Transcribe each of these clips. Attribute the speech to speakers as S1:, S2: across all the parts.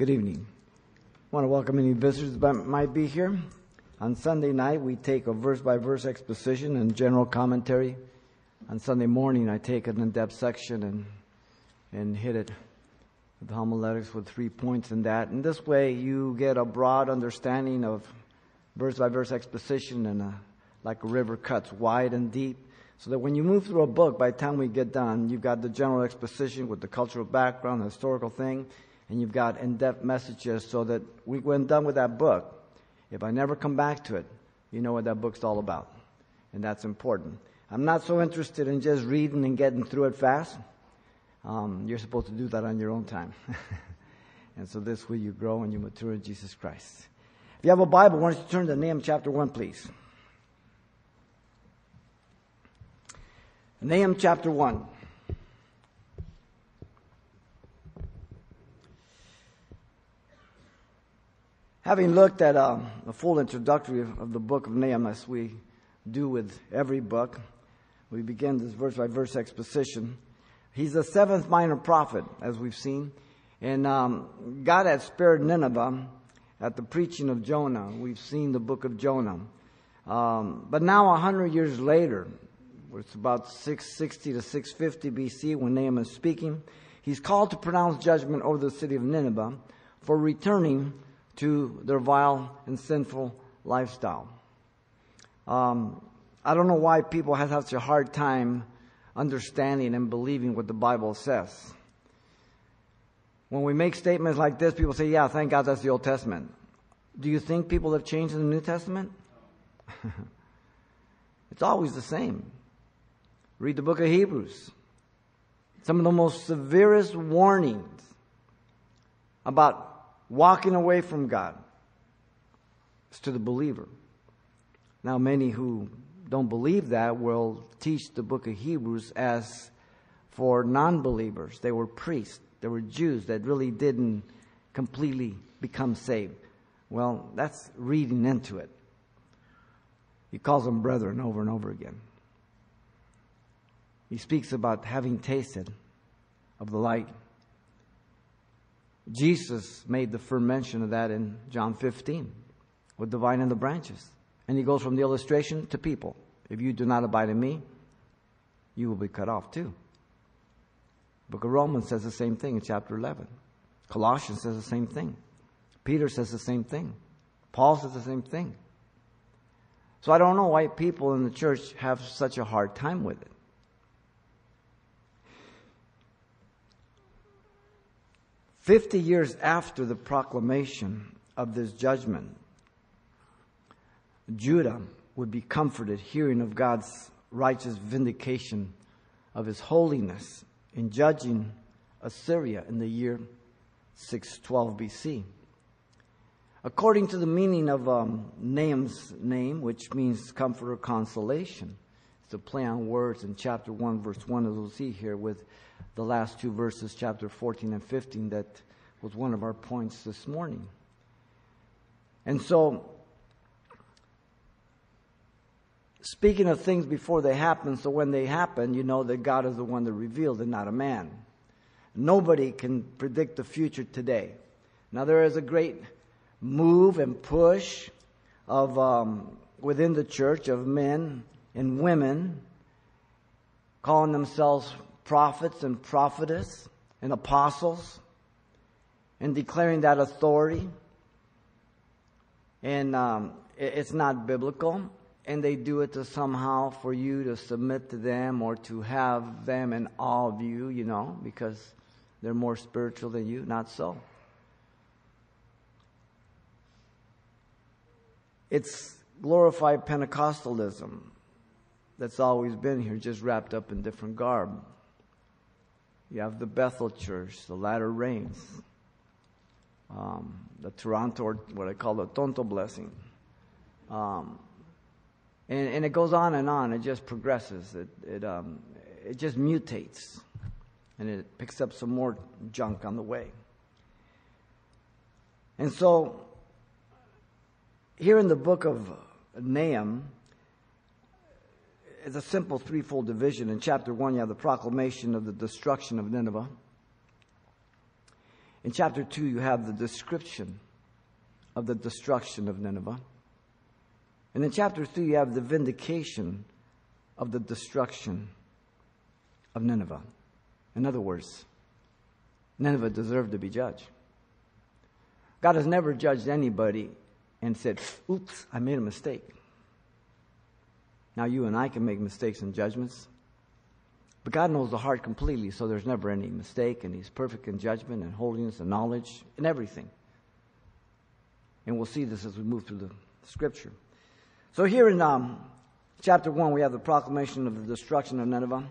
S1: Good evening. I want to welcome any visitors that might be here. On Sunday night, we take a verse by verse exposition and general commentary. On Sunday morning, I take an in depth section and, and hit it with homiletics with three points in that. And this way, you get a broad understanding of verse by verse exposition and a, like a river cuts wide and deep. So that when you move through a book, by the time we get done, you've got the general exposition with the cultural background, the historical thing, and you've got in-depth messages so that we, when done with that book, if I never come back to it, you know what that book's all about. And that's important. I'm not so interested in just reading and getting through it fast. Um, you're supposed to do that on your own time. and so this way you grow and you mature in Jesus Christ. If you have a Bible, why don't you turn to Nahum chapter 1, please. Nahum chapter 1. Having looked at uh, a full introductory of the book of Nahum, as we do with every book, we begin this verse by verse exposition. He's the seventh minor prophet, as we've seen. And um, God had spared Nineveh at the preaching of Jonah. We've seen the book of Jonah. Um, but now, a hundred years later, it's about 660 to 650 BC when Nahum is speaking. He's called to pronounce judgment over the city of Nineveh for returning to their vile and sinful lifestyle. Um, I don't know why people have such a hard time understanding and believing what the Bible says. When we make statements like this, people say, yeah, thank God that's the Old Testament. Do you think people have changed in the New Testament? it's always the same. Read the book of Hebrews. Some of the most severest warnings about walking away from God is to the believer. Now, many who don't believe that will teach the book of Hebrews as for non believers. They were priests, they were Jews that really didn't completely become saved. Well, that's reading into it. He calls them brethren over and over again. He speaks about having tasted of the light. Jesus made the first mention of that in John 15 with the vine and the branches. And he goes from the illustration to people. If you do not abide in me, you will be cut off too. Book of Romans says the same thing in chapter 11. Colossians says the same thing. Peter says the same thing. Paul says the same thing. So I don't know why people in the church have such a hard time with it. 50 years after the proclamation of this judgment, Judah would be comforted hearing of God's righteous vindication of his holiness in judging Assyria in the year 612 BC. According to the meaning of um, Nahum's name, which means comfort or consolation, it's a play on words in chapter 1, verse 1, as we'll see here with the last two verses, chapter 14 and 15, that was one of our points this morning. And so, speaking of things before they happen, so when they happen, you know that God is the one that revealed and not a man. Nobody can predict the future today. Now, there is a great move and push of um, within the church of men and women calling themselves prophets and prophetess and apostles and declaring that authority. And um, it's not biblical. And they do it to somehow for you to submit to them or to have them in awe of you, you know, because they're more spiritual than you. Not so. It's glorified Pentecostalism that's always been here, just wrapped up in different garb. You have the Bethel Church, the latter rains, um, the Toronto, or what I call the Tonto blessing. Um, and, and, it goes on and on. It just progresses. It, it, um, it just mutates. And it picks up some more junk on the way. And so, here in the book of Nahum, it's a simple threefold division. In chapter 1, you have the proclamation of the destruction of Nineveh. In chapter 2, you have the description of the destruction of Nineveh. And in chapter 3, you have the vindication of the destruction of Nineveh. In other words, Nineveh deserved to be judged. God has never judged anybody and said, Oops, I made a mistake. Now, you and I can make mistakes and judgments, but God knows the heart completely, so there's never any mistake, and He's perfect in judgment and holiness and knowledge and everything. And we'll see this as we move through the scripture. So, here in um, chapter 1, we have the proclamation of the destruction of Nineveh.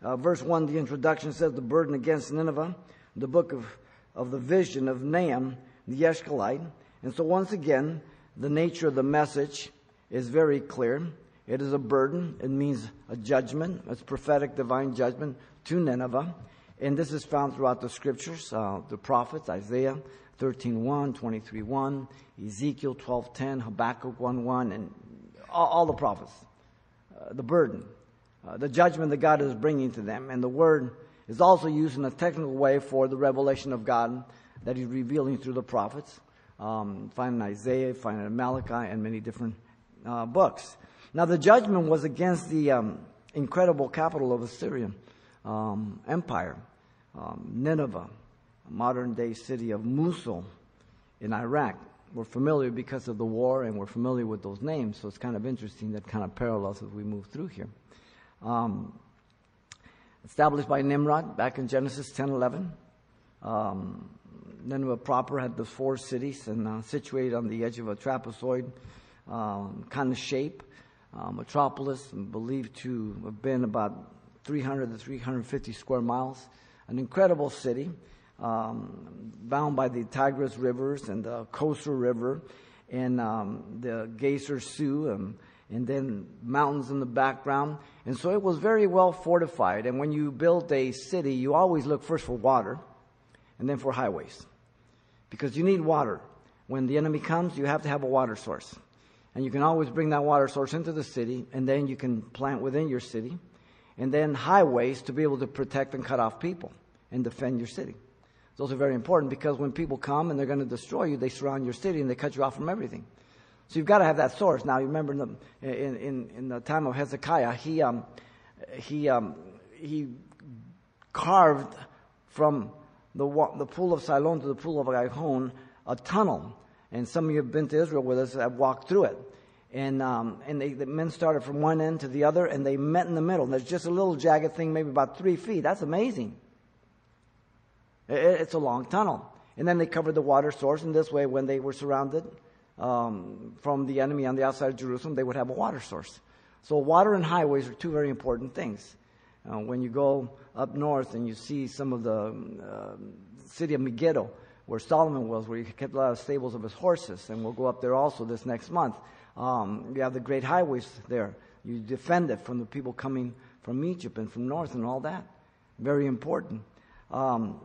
S1: Uh, verse 1, the introduction says, The burden against Nineveh, the book of, of the vision of Nahum, the Elkoshite. And so, once again, the nature of the message is very clear. It is a burden. It means a judgment. It's prophetic divine judgment to Nineveh. And this is found throughout the scriptures, uh, the prophets, Isaiah 13.1, 23.1, Ezekiel 12.10, Habakkuk 1.1, and all, all, the prophets. Uh, the burden, uh, the judgment that God is bringing to them. And the word is also used in a technical way for the revelation of God that he's revealing through the prophets. Um, find in Isaiah, find in Malachi, and many different uh, books. Now, the judgment was against the um, incredible capital of Assyrian um, Empire, um, Nineveh, modern day city of Mosul in Iraq. We're familiar because of the war and we're familiar with those names, so it's kind of interesting that kind of parallels as we move through here. Um, established by Nimrod back in Genesis 10 11. Um, Nineveh proper had the four cities and uh, situated on the edge of a trapezoid um, kind of shape. Uh, metropolis, believed to have been about 300 to 350 square miles. An incredible city, um, bound by the Tigris rivers and the Khosr River and um, the Gezer Sioux and, and then mountains in the background. And so it was very well fortified. And when you build a city, you always look first for water and then for highways because you need water. When the enemy comes, you have to have a water source. And you can always bring that water source into the city, and then you can plant within your city, and then highways to be able to protect and cut off people and defend your city. Those are very important because when people come and they're going to destroy you, they surround your city and they cut you off from everything. So you've got to have that source. Now, you remember in the, in, in, in the time of Hezekiah, he, um, he, um, he carved from the, the pool of Siloam to the pool of Gihon, a tunnel. And some of you have been to Israel with us, have walked through it. And, um, and they, the men started from one end to the other, and they met in the middle. And there's just a little jagged thing, maybe about three feet. That's amazing. It, it's a long tunnel. And then they covered the water source, and this way, when they were surrounded um, from the enemy on the outside of Jerusalem, they would have a water source. So, water and highways are two very important things. Uh, when you go up north and you see some of the uh, city of Megiddo, where Solomon was, where he kept a lot of stables of his horses, and we'll go up there also this next month. Um, you have the great highways there. You defend it from the people coming from Egypt and from north and all that. Very important. Um,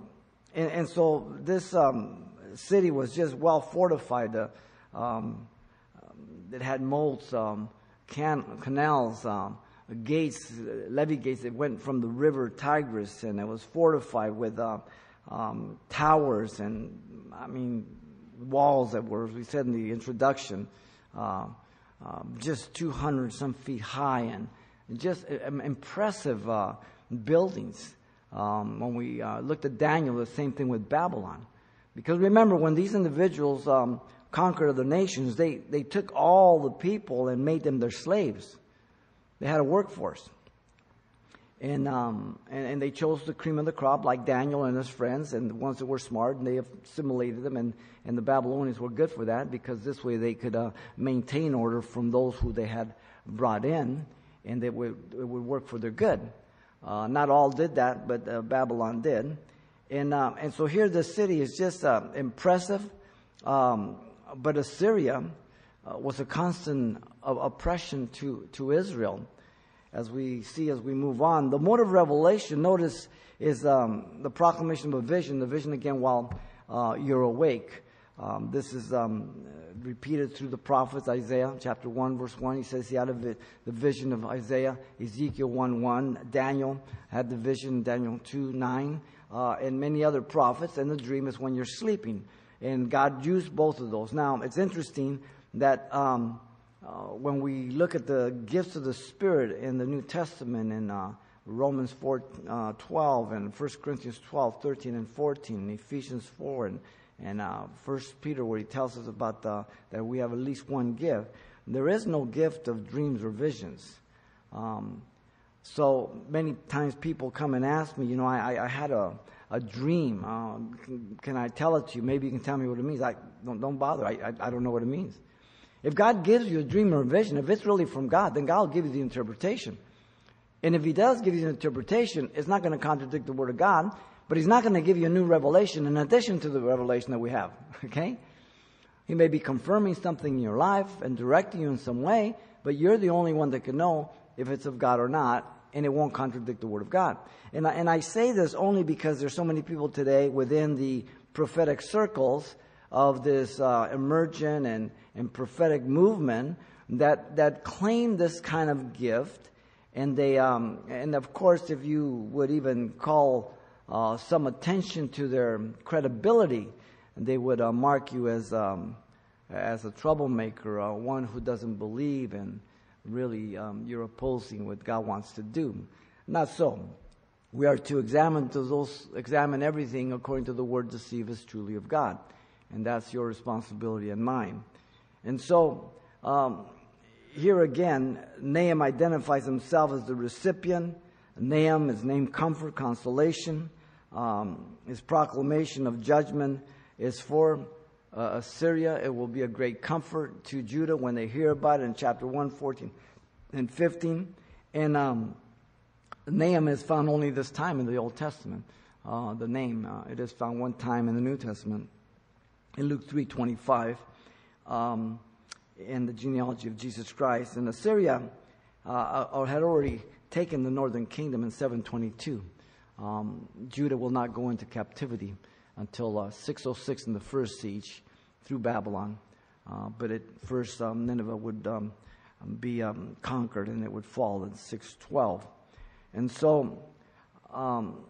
S1: and, and, so this um, city was just well fortified. Uh, um, it had moats, um, can, canals, um, gates, levee gates that went from the river Tigris, and it was fortified with uh, um, towers and, I mean, walls that were, as we said in the introduction, uh, uh, just 200 some feet high and just uh, impressive uh, buildings. Um, when we uh, looked at Daniel, the same thing with Babylon. Because remember, when these individuals um, conquered other nations, they, they took all the people and made them their slaves. They had a workforce. And, um, and, and, they chose the cream of the crop, like Daniel and his friends, and the ones that were smart, and they assimilated them. And, and the Babylonians were good for that because this way they could uh, maintain order from those who they had brought in, and it would, it would work for their good. Uh, not all did that, but uh, Babylon did. And, uh, and so here the city is just uh, impressive, um, but Assyria uh, was a constant oppression to, to Israel, as we see as we move on. The mode of revelation, notice, is um, the proclamation of a vision, the vision again while uh, you're awake. Um, this is um, repeated through the prophets, Isaiah chapter 1, verse 1. He says he had the vision of Isaiah, Ezekiel 1 1. Daniel had the vision, Daniel 2 9. uh, and many other prophets, and the dream is when you're sleeping. And God used both of those. Now, it's interesting that um, uh, when we look at the gifts of the Spirit in the New Testament in uh, Romans 4, uh, 12 and 1 Corinthians 12, 13 and 14, and Ephesians 4 and, and uh, 1 Peter where he tells us about the, that we have at least one gift. There is no gift of dreams or visions. Um, so many times people come and ask me, you know, I, I had a, a dream. Um, can, can, I tell it to you? Maybe you can tell me what it means. I, don't, don't bother. I, I, I don't know what it means. If God gives you a dream or a vision, if it's really from God, then God will give you the interpretation. And if He does give you the interpretation, it's not going to contradict the Word of God, but He's not going to give you a new revelation in addition to the revelation that we have. Okay? He may be confirming something in your life and directing you in some way, but you're the only one that can know if it's of God or not, and it won't contradict the Word of God. And I, and I say this only because there's so many people today within the prophetic circles of this uh, emergent and, and prophetic movement that, that claim this kind of gift. And they, um, and of course, if you would even call uh, some attention to their credibility, they would uh, mark you as, um, as a troublemaker, uh, one who doesn't believe, and really um, you're opposing what God wants to do. Not so. We are to examine to those, examine everything according to the word to see if it's truly of God and that's your responsibility and mine. And so, um, here again, Nahum identifies himself as the recipient. Nahum is named comfort, consolation. Um, his proclamation of judgment is for uh, Assyria. It will be a great comfort to Judah when they hear about it in chapter 1, 14 and 15. And um, Nahum is found only this time in the Old Testament. Uh, the name, uh, it is found one time in the New Testament in Luke 3:25 um, in the genealogy of Jesus Christ. And Assyria uh, uh had already taken the northern kingdom in 722. Um, Judah will not go into captivity until uh, 606 in the first siege through Babylon. Uh, but at first, um, Nineveh would um, be um, conquered and it would fall in 612. And so, um,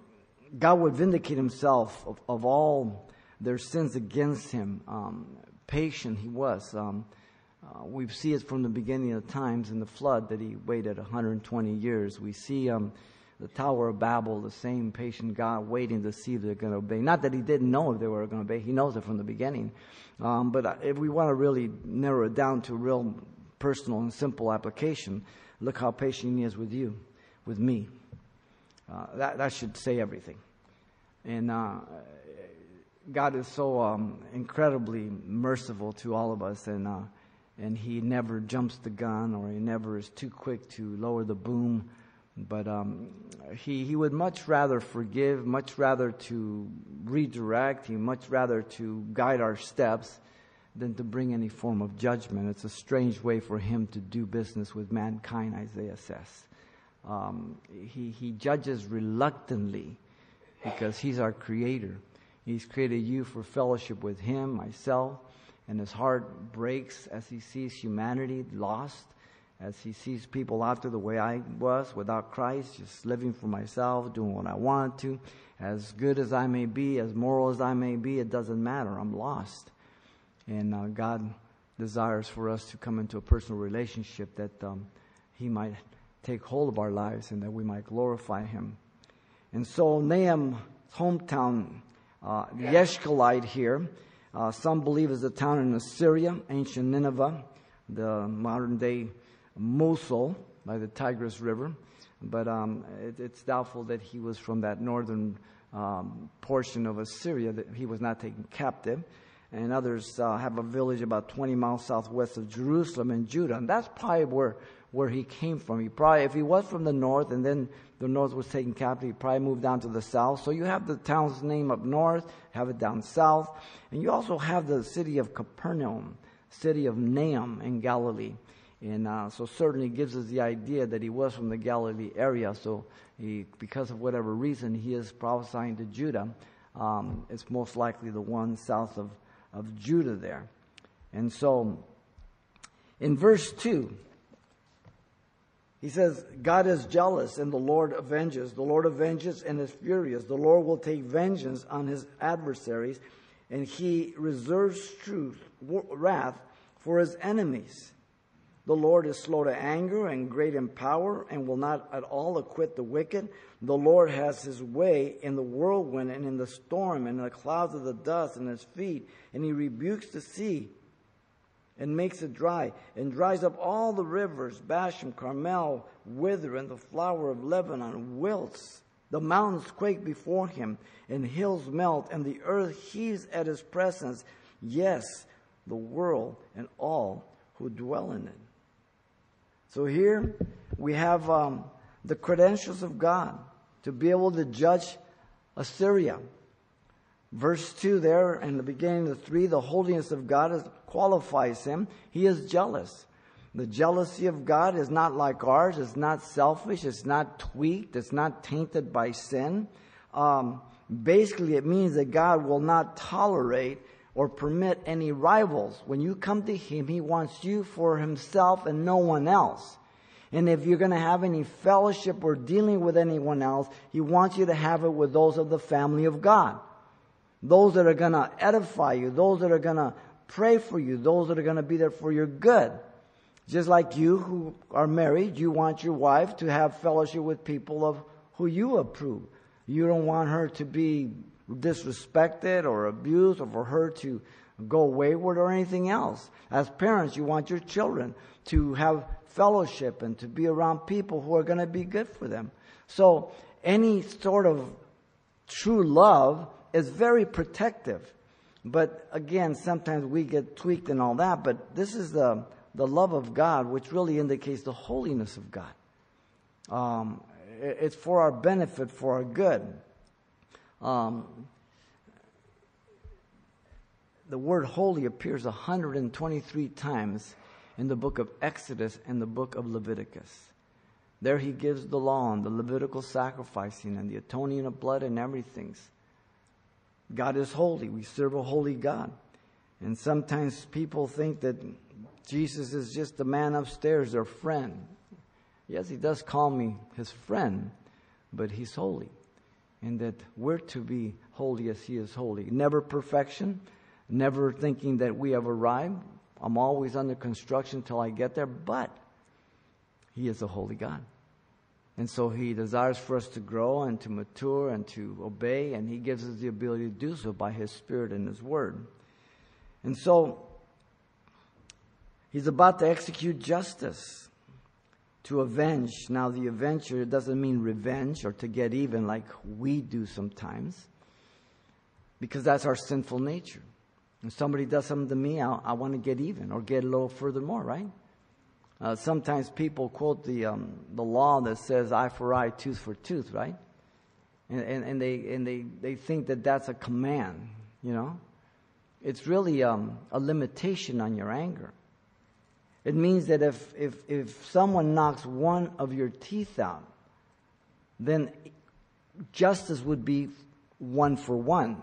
S1: God would vindicate himself of, of all their sins against him. Um, patient he was. Um, uh, we see it from the beginning of times in the flood that he waited 120 years. We see um, the Tower of Babel, the same patient God waiting to see if they're going to obey. Not that he didn't know if they were going to obey, he knows it from the beginning. Um, but uh, if we want to really narrow it down to real personal and simple application, look how patient he is with you, with me. Uh, that, that should say everything. And uh, God is so um, incredibly merciful to all of us, and uh, and He never jumps the gun, or He never is too quick to lower the boom. But um, he he would much rather forgive, much rather to redirect. He much rather to guide our steps than to bring any form of judgment. It's a strange way for Him to do business with mankind, Isaiah says. Um, he he judges reluctantly because He's our Creator. He's created you for fellowship with Him, myself, and His heart breaks as He sees humanity lost, as He sees people after the way I was without Christ, just living for myself, doing what I want to. As good as I may be, as moral as I may be, it doesn't matter. I'm lost. And uh, God desires for us to come into a personal relationship that um, He might take hold of our lives and that we might glorify Him. And so Nahum's hometown uh, Yeshkalite here, uh, some believe is a town in Assyria, ancient Nineveh, the modern day Mosul by the Tigris River. But um, it, it's doubtful that he was from that northern um, portion of Assyria, that he was not taken captive. And others uh, have a village about 20 miles southwest of Jerusalem in Judah. And that's probably where, where he came from. He probably, if he was from the north and then the north was taken captive. He probably moved down to the south. So you have the town's name up north, have it down south. And you also have the city of Capernaum, city of Nahum in Galilee. And uh, so certainly gives us the idea that he was from the Galilee area. So he, because of whatever reason he is prophesying to Judah, um, it's most likely the one south of, of Judah there. And so in verse 2, He says, God is jealous and the Lord avenges. The Lord avenges and is furious. The Lord will take vengeance on his adversaries and he reserves truth, wrath for his enemies. The Lord is slow to anger and great in power and will not at all acquit the wicked. The Lord has his way in the whirlwind and in the storm and in the clouds of the dust and his feet, and he rebukes the sea and makes it dry, and dries up all the rivers. Bashan, Carmel wither, and the flower of Lebanon wilts. The mountains quake before him, and hills melt, and the earth heaves at his presence. Yes, the world and all who dwell in it. So here we have um, the credentials of God to be able to judge Assyria. Verse 2 there, in the beginning of 3, the holiness of God is, qualifies him. He is jealous. The jealousy of God is not like ours. It's not selfish. It's not tweaked. It's not tainted by sin. Um, basically, it means that God will not tolerate or permit any rivals. When you come to Him, He wants you for Himself and no one else. And if you're going to have any fellowship or dealing with anyone else, He wants you to have it with those of the family of God. Those that are going to edify you, those that are going to pray for you, those that are going to be there for your good. Just like you who are married, you want your wife to have fellowship with people of who you approve. You don't want her to be disrespected or abused or for her to go wayward or anything else. As parents, you want your children to have fellowship and to be around people who are going to be good for them. So any sort of true love is very protective. But again, sometimes we get tweaked and all that, but this is the, the love of God, which really indicates the holiness of God. Um, it's for our benefit, for our good. Um, the word holy appears 123 times in the book of Exodus and the book of Leviticus. There he gives the law and the Levitical sacrificing and the atoning of blood and everything. God is holy. We serve a holy God. And sometimes people think that Jesus is just the man upstairs, their friend. Yes, he does call me his friend, but he's holy. And that we're to be holy as he is holy. Never perfection, never thinking that we have arrived. I'm always under construction till I get there, but he is a holy God. And so he desires for us to grow and to mature and to obey, and he gives us the ability to do so by his spirit and his word. And so he's about to execute justice to avenge. Now, the avenger doesn't mean revenge or to get even like we do sometimes, because that's our sinful nature. When somebody does something to me, I, I want to get even or get a little furthermore, right? Uh, sometimes people quote the, um, the law that says eye for eye, tooth for tooth, right? And, and, and, they, and they, they think that that's a command, you know? It's really um, a limitation on your anger. It means that if, if, if someone knocks one of your teeth out, then justice would be one for one,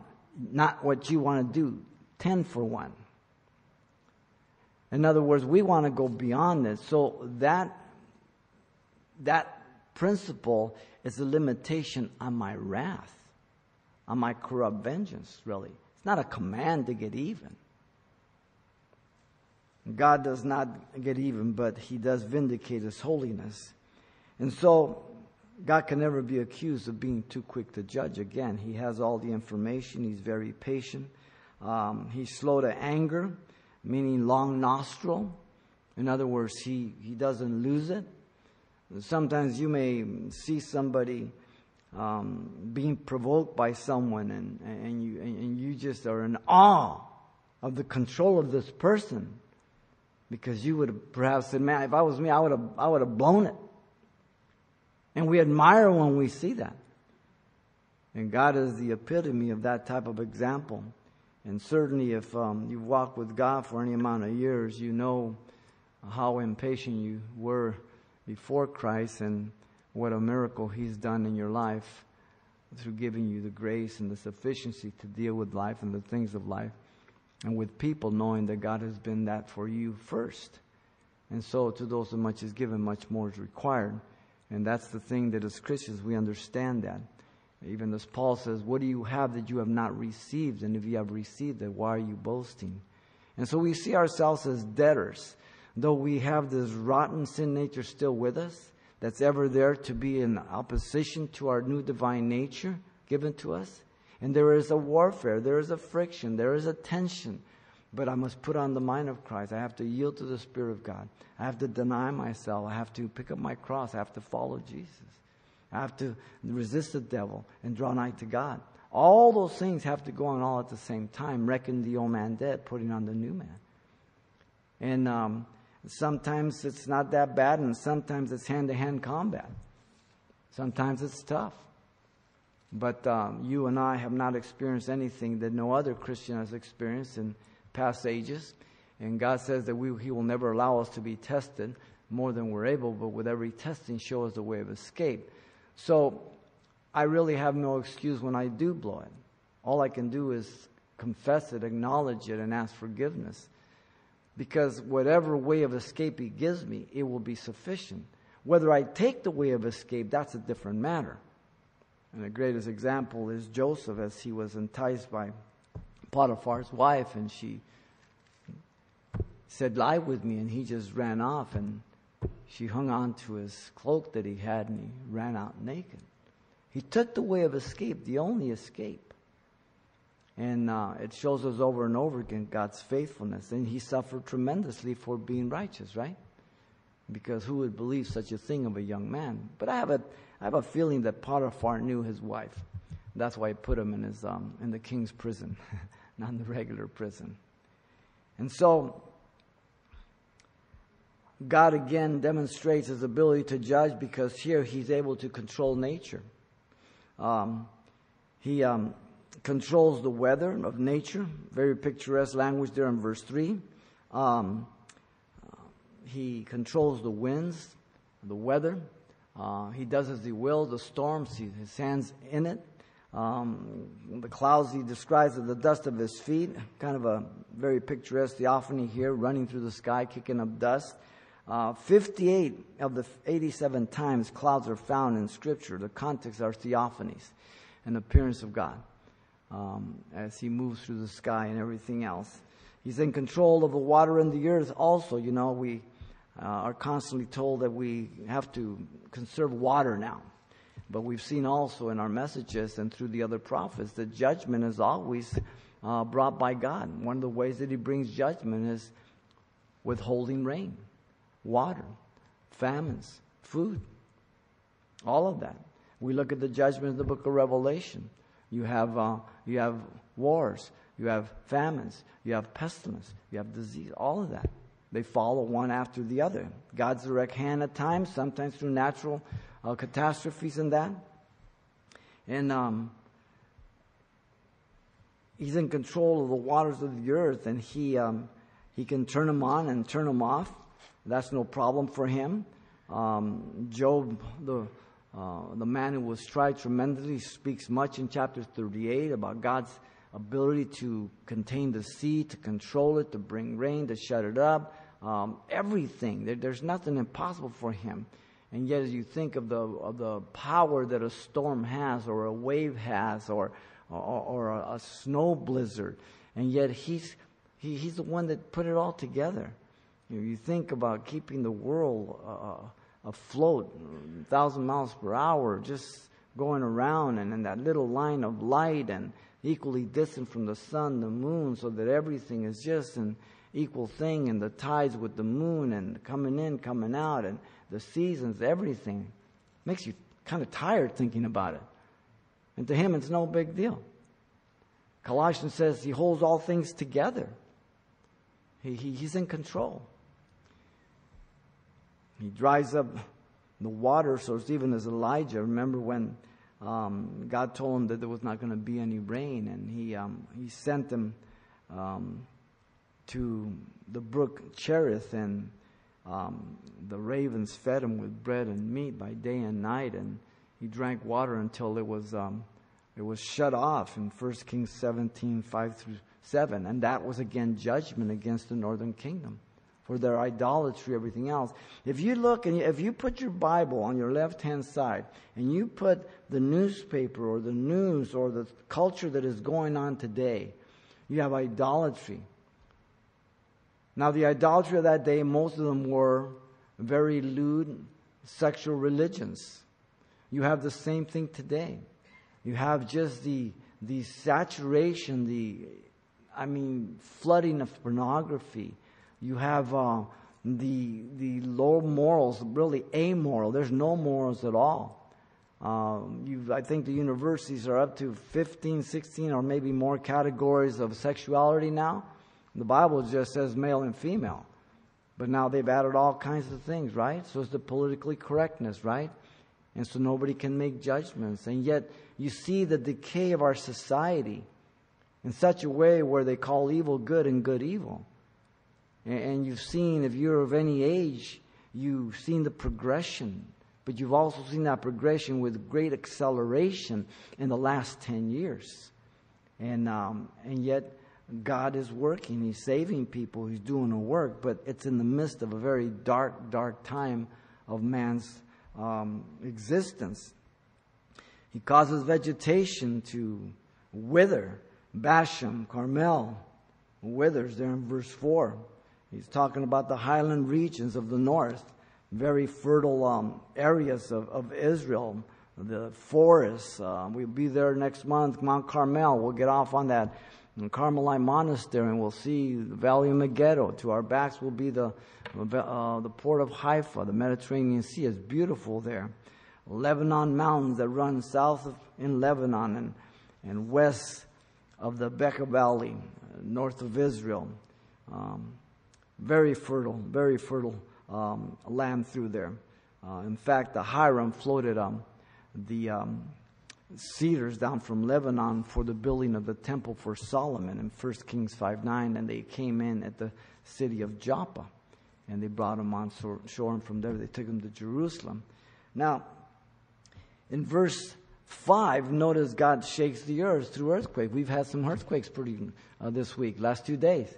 S1: not what you want to do, ten for one. In other words, we want to go beyond this. So that, that principle is a limitation on my wrath, on my corrupt vengeance, really. It's not a command to get even. God does not get even, but He does vindicate His holiness. And so, God can never be accused of being too quick to judge. Again, He has all the information, He's very patient, um, He's slow to anger meaning long nostril. In other words, he, he doesn't lose it. Sometimes you may see somebody um, being provoked by someone and, and, you, and you just are in awe of the control of this person because you would have perhaps said, man, if I was me, I would have, I would have blown it. And we admire when we see that. And God is the epitome of that type of example. And certainly, if um, you've walked with God for any amount of years, you know how impatient you were before Christ and what a miracle He's done in your life through giving you the grace and the sufficiency to deal with life and the things of life and with people knowing that God has been that for you first. And so, to those who much is given, much more is required. And that's the thing that as Christians we understand that. Even as Paul says, What do you have that you have not received? And if you have received it, why are you boasting? And so we see ourselves as debtors. Though we have this rotten sin nature still with us, that's ever there to be in opposition to our new divine nature given to us. And there is a warfare, there is a friction, there is a tension. But I must put on the mind of Christ. I have to yield to the Spirit of God. I have to deny myself. I have to pick up my cross. I have to follow Jesus. I have to resist the devil and draw nigh to God. All those things have to go on all at the same time. Reckon the old man dead, putting on the new man. And um, sometimes it's not that bad, and sometimes it's hand to hand combat. Sometimes it's tough. But um, you and I have not experienced anything that no other Christian has experienced in past ages. And God says that we, He will never allow us to be tested more than we're able, but with every testing, show us the way of escape. So I really have no excuse when I do blow it. All I can do is confess it, acknowledge it, and ask forgiveness. Because whatever way of escape He gives me, it will be sufficient. Whether I take the way of escape, that's a different matter. And the greatest example is Joseph as he was enticed by Potiphar's wife and she said, Lie with me. And he just ran off and she hung on to his cloak that he had and he ran out naked. He took the way of escape, the only escape. And uh, it shows us over and over again God's faithfulness. And he suffered tremendously for being righteous, right? Because who would believe such a thing of a young man? But I have a, I have a feeling that Potiphar knew his wife. That's why he put him in, his, um, in the king's prison, not in the regular prison. And so, God again demonstrates his ability to judge because here he's able to control nature. Um, he um, controls the weather of nature, very picturesque language there in verse 3. Um, he controls the winds, the weather. Uh, he does as he will, the storms, he, his hands in it. Um, the clouds he describes as the dust of his feet, kind of a very picturesque theophany here, running through the sky, kicking up dust. Uh, 58 of the 87 times clouds are found in Scripture. The context are theophanies, an appearance of God um, as he moves through the sky and everything else. He's in control of the water and the earth also. You know, we uh, are constantly told that we have to conserve water now. But we've seen also in our messages and through the other prophets that judgment is always uh, brought by God. One of the ways that He brings judgment is withholding rain, water, famines, food, all of that. We look at the judgment of the book of Revelation. You have, uh, you have wars, you have famines, you have pestilence, you have disease, all of that. They follow one after the other. God's direct hand at times, sometimes through natural uh, catastrophes and that. And um, He's in control of the waters of the earth, and He um, He can turn them on and turn them off. That's no problem for Him. Um, Job, the uh, the man who was tried tremendously, speaks much in chapter 38 about God's ability to contain the sea, to control it, to bring rain, to shut it up, um, everything. There, there's nothing impossible for him. And yet, as you think of the, of the power that a storm has, or a wave has, or, or, or a, a, snow blizzard, and yet he's, he, he's the one that put it all together. You, you think about keeping the world uh, afloat, a thousand miles per hour, just going around, and in that little line of light, and equally distant from the sun, the moon, so that everything is just an equal thing, and the tides with the moon, and coming in, coming out, and the seasons, everything. Makes you kind of tired thinking about it. And to him, it's no big deal. Colossians says he holds all things together. He, he, he's in control. He dries up the water, so it's even as Elijah. Remember when um, God told him that there was not going to be any rain, and he um, he sent him um, to the brook Cherith, and um, the ravens fed him with bread and meat by day and night, and he drank water until it was um, it was shut off in 1 Kings 17, 5 through 7. And that was again judgment against the northern kingdom. For their idolatry, everything else. If you look and if you put your Bible on your left hand side and you put the newspaper or the news or the culture that is going on today, you have idolatry. Now, the idolatry of that day, most of them were very lewd sexual religions. You have the same thing today. You have just the, the saturation, the, I mean, flooding of pornography. You have uh, the, the low morals, really amoral. There's no morals at all. Um, I think the universities are up to 15, 16, or maybe more categories of sexuality now. The Bible just says male and female. But now they've added all kinds of things, right? So it's the politically correctness, right? And so nobody can make judgments. And yet you see the decay of our society in such a way where they call evil good and good evil. And you've seen, if you're of any age, you've seen the progression. But you've also seen that progression with great acceleration in the last 10 years. And, um, and yet, God is working. He's saving people. He's doing a work, but it's in the midst of a very dark, dark time of man's um, existence. He causes vegetation to wither. Bashan, Carmel, withers there in verse 4. He's talking about the highland regions of the north, very fertile um, areas of, of Israel, the forests. Uh, we'll be there next month, Mount Carmel. We'll get off on that Carmelite Monastery, and we'll see the Valley of Megiddo. To our backs will be the, uh, the port of Haifa, the Mediterranean Sea. It's beautiful there. Lebanon mountains that run south of, in Lebanon and, and west of the Bekaa Valley, north of Israel. Um, very fertile, very fertile um, land through there. Uh, in fact, the Hiram floated um, the um, cedars down from Lebanon for the building of the temple for Solomon in 1 Kings 5 9, and they came in at the city of Joppa. And they brought him on shore, and from there they took him to Jerusalem. Now, in verse 5, notice God shakes the earth through earthquake. We've had some earthquakes pretty uh, this week, last two days.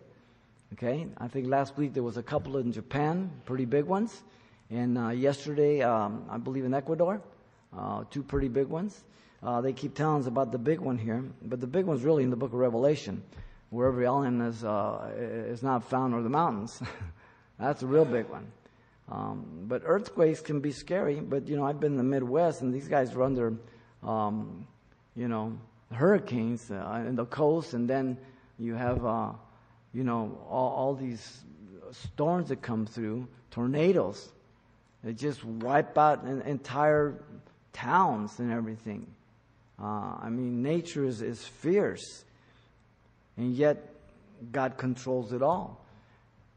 S1: Okay, I think last week there was a couple in Japan, pretty big ones. And uh, yesterday, um, I believe in Ecuador, uh, two pretty big ones. Uh, they keep telling us about the big one here, but the big one's really in the book of Revelation, where every island is, uh, is not found or the mountains. That's a real big one. Um, but earthquakes can be scary, but you know, I've been in the Midwest and these guys are under, um, you know, hurricanes uh, in the coast, and then you have, uh, you know, all, all these storms that come through, tornadoes. They just wipe out entire towns and everything. Uh, I mean, nature is, is fierce, and yet God controls it all.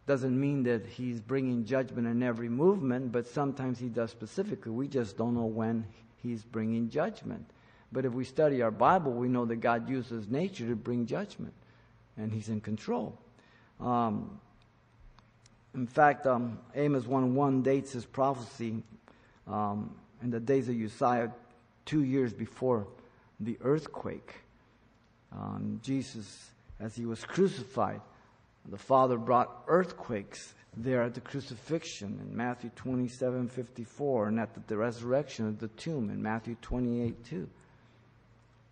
S1: Doesn't mean that He's bringing judgment in every movement, but sometimes He does specifically. We just don't know when He's bringing judgment. But if we study our Bible, we know that God uses nature to bring judgment, and He's in control. Um, in fact, um, Amos 1 1 dates his prophecy um, in the days of Uzziah, two years before the earthquake. Um, Jesus, as he was crucified, the Father brought earthquakes there at the crucifixion in Matthew 27 54, and at the, resurrection of the tomb in Matthew 28 2.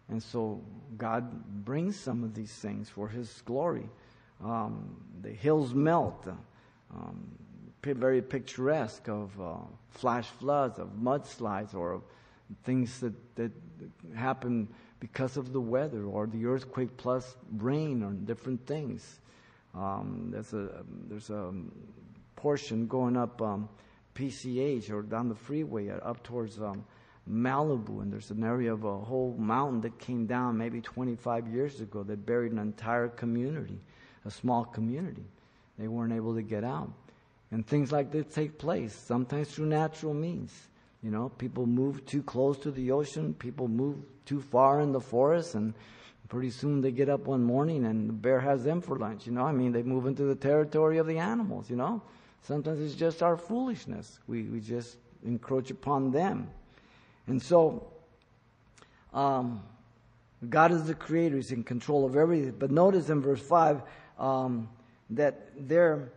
S1: And so God brings some of these things for His glory. Um, the hills melt, uh, um, very picturesque of uh, flash floods, of mudslides, or of things that, that happen because of the weather or the earthquake plus rain or different things. Um, there's a there's a portion going up um, PCH or down the freeway uh, up towards um, Malibu, and there's an area of a whole mountain that came down maybe 25 years ago that buried an entire community, a small community. They weren't able to get out, and things like this take place sometimes through natural means. You know, people move too close to the ocean, people move too far in the forest, and pretty soon they get up one morning and the bear has them for lunch. You know, I mean, they move into the territory of the animals, you know. Sometimes it's just our foolishness. We, we just encroach upon them. And so, um, God is the creator, He's in control of everything. But notice in verse 5 um, that there